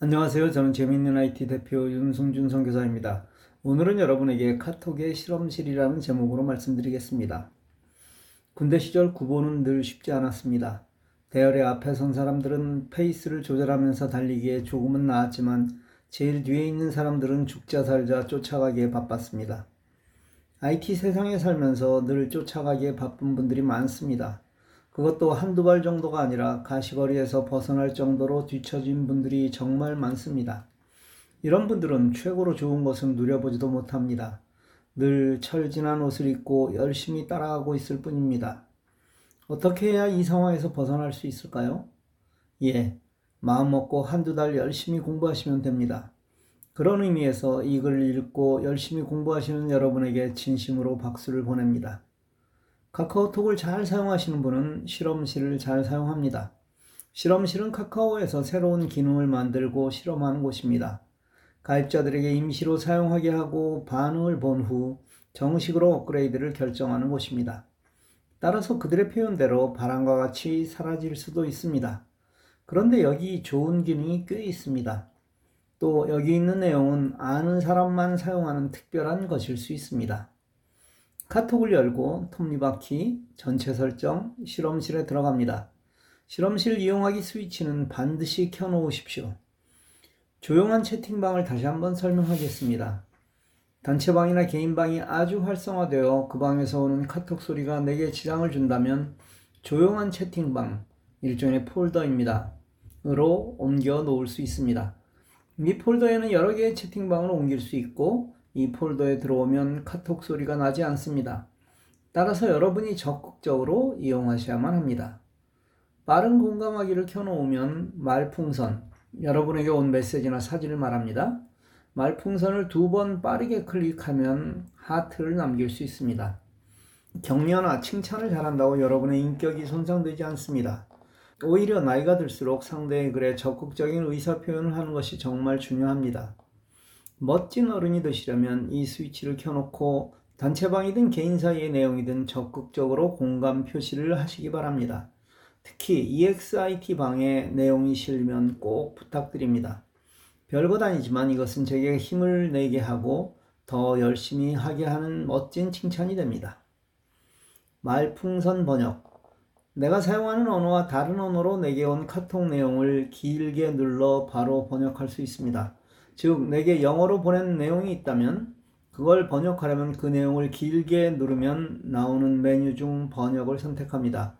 안녕하세요. 저는 재미있는 IT 대표 윤승준 선교사입니다. 오늘은 여러분에게 카톡의 실험실이라는 제목으로 말씀드리겠습니다. 군대 시절 구보는 늘 쉽지 않았습니다. 대열의 앞에 선 사람들은 페이스를 조절하면서 달리기에 조금은 나았지만 제일 뒤에 있는 사람들은 죽자 살자 쫓아가기에 바빴습니다. IT 세상에 살면서 늘 쫓아가기에 바쁜 분들이 많습니다. 그것도 한두 발 정도가 아니라 가시거리에서 벗어날 정도로 뒤처진 분들이 정말 많습니다. 이런 분들은 최고로 좋은 것은 누려보지도 못합니다. 늘 철진한 옷을 입고 열심히 따라가고 있을 뿐입니다. 어떻게 해야 이 상황에서 벗어날 수 있을까요? 예, 마음 먹고 한두 달 열심히 공부하시면 됩니다. 그런 의미에서 이 글을 읽고 열심히 공부하시는 여러분에게 진심으로 박수를 보냅니다. 카카오톡을 잘 사용하시는 분은 실험실을 잘 사용합니다. 실험실은 카카오에서 새로운 기능을 만들고 실험하는 곳입니다. 가입자들에게 임시로 사용하게 하고 반응을 본 후 정식으로 업그레이드를 결정하는 곳입니다. 따라서 그들의 표현대로 바람과 같이 사라질 수도 있습니다. 그런데 여기 좋은 기능이 꽤 있습니다. 또 여기 있는 내용은 아는 사람만 사용하는 특별한 것일 수 있습니다. 카톡을 열고 톱니바퀴, 전체 설정, 실험실에 들어갑니다. 실험실 이용하기 스위치는 반드시 켜놓으십시오. 조용한 채팅방을 다시 한번 설명하겠습니다. 단체방이나 개인방이 아주 활성화되어 그 방에서 오는 카톡 소리가 내게 지장을 준다면 조용한 채팅방, 일종의 폴더입니다. 으로 옮겨 놓을 수 있습니다. 이 폴더에는 여러 개의 채팅방을 옮길 수 있고 이 폴더에 들어오면 카톡 소리가 나지 않습니다. 따라서 여러분이 적극적으로 이용하셔야만 합니다. 빠른 공감하기를 켜놓으면 말풍선, 여러분에게 온 메시지나 사진을 말합니다. 말풍선을 두 번 빠르게 클릭하면 하트를 남길 수 있습니다. 격려나 칭찬을 잘한다고 여러분의 인격이 손상되지 않습니다. 오히려 나이가 들수록 상대의 글에 적극적인 의사표현을 하는 것이 정말 중요합니다. 멋진 어른이 되시려면 이 스위치를 켜놓고 단체방이든 개인 사이의 내용이든 적극적으로 공감 표시를 하시기 바랍니다. 특히 EXIT 방에 내용이 실리면 꼭 부탁드립니다. 별것 아니지만 이것은 제게 힘을 내게 하고 더 열심히 하게 하는 멋진 칭찬이 됩니다. 말풍선 번역. 내가 사용하는 언어와 다른 언어로 내게 온 카톡 내용을 길게 눌러 바로 번역할 수 있습니다. 즉, 내게 영어로 보낸 내용이 있다면 그걸 번역하려면 그 내용을 길게 누르면 나오는 메뉴 중 번역을 선택합니다.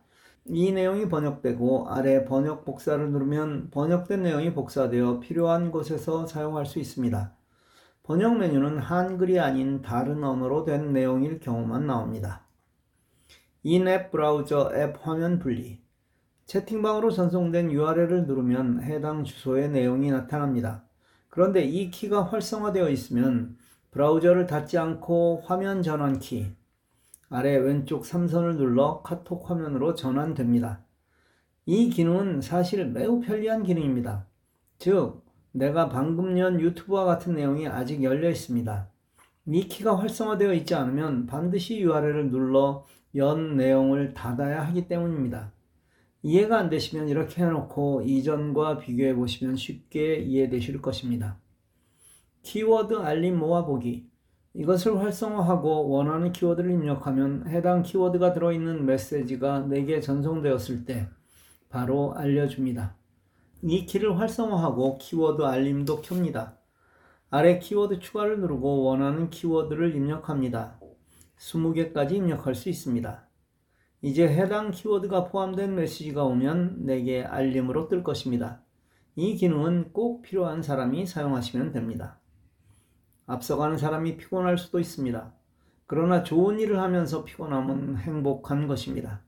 이 내용이 번역되고 아래 번역 복사를 누르면 번역된 내용이 복사되어 필요한 곳에서 사용할 수 있습니다. 번역 메뉴는 한글이 아닌 다른 언어로 된 내용일 경우만 나옵니다. 인앱 브라우저 앱 화면 분리 채팅방으로 전송된 URL을 누르면 해당 주소의 내용이 나타납니다. 그런데 이 키가 활성화되어 있으면 브라우저를 닫지 않고 화면 전환 키, 아래 왼쪽 삼선을 눌러 카톡 화면으로 전환됩니다. 이 기능은 사실 매우 편리한 기능입니다. 즉, 내가 방금 연 유튜브와 같은 내용이 아직 열려 있습니다. 이 키가 활성화되어 있지 않으면 반드시 URL을 눌러 연 내용을 닫아야 하기 때문입니다. 이해가 안 되시면 이렇게 해놓고 이전과 비교해 보시면 쉽게 이해되실 것입니다. 키워드 알림 모아보기. 이것을 활성화하고 원하는 키워드를 입력하면 해당 키워드가 들어있는 메시지가 내게 전송되었을 때 바로 알려줍니다. 이 키를 활성화하고 키워드 알림도 켭니다. 아래 키워드 추가를 누르고 원하는 키워드를 입력합니다. 20개까지 입력할 수 있습니다. 이제 해당 키워드가 포함된 메시지가 오면 내게 알림으로 뜰 것입니다. 이 기능은 꼭 필요한 사람이 사용하시면 됩니다. 앞서가는 사람이 피곤할 수도 있습니다. 그러나 좋은 일을 하면서 피곤함은 행복한 것입니다.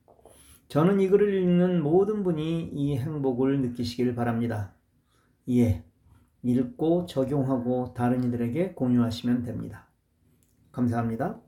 저는 이 글을 읽는 모든 분이 이 행복을 느끼시길 바랍니다. 예, 읽고 적용하고 다른 이들에게 공유하시면 됩니다. 감사합니다.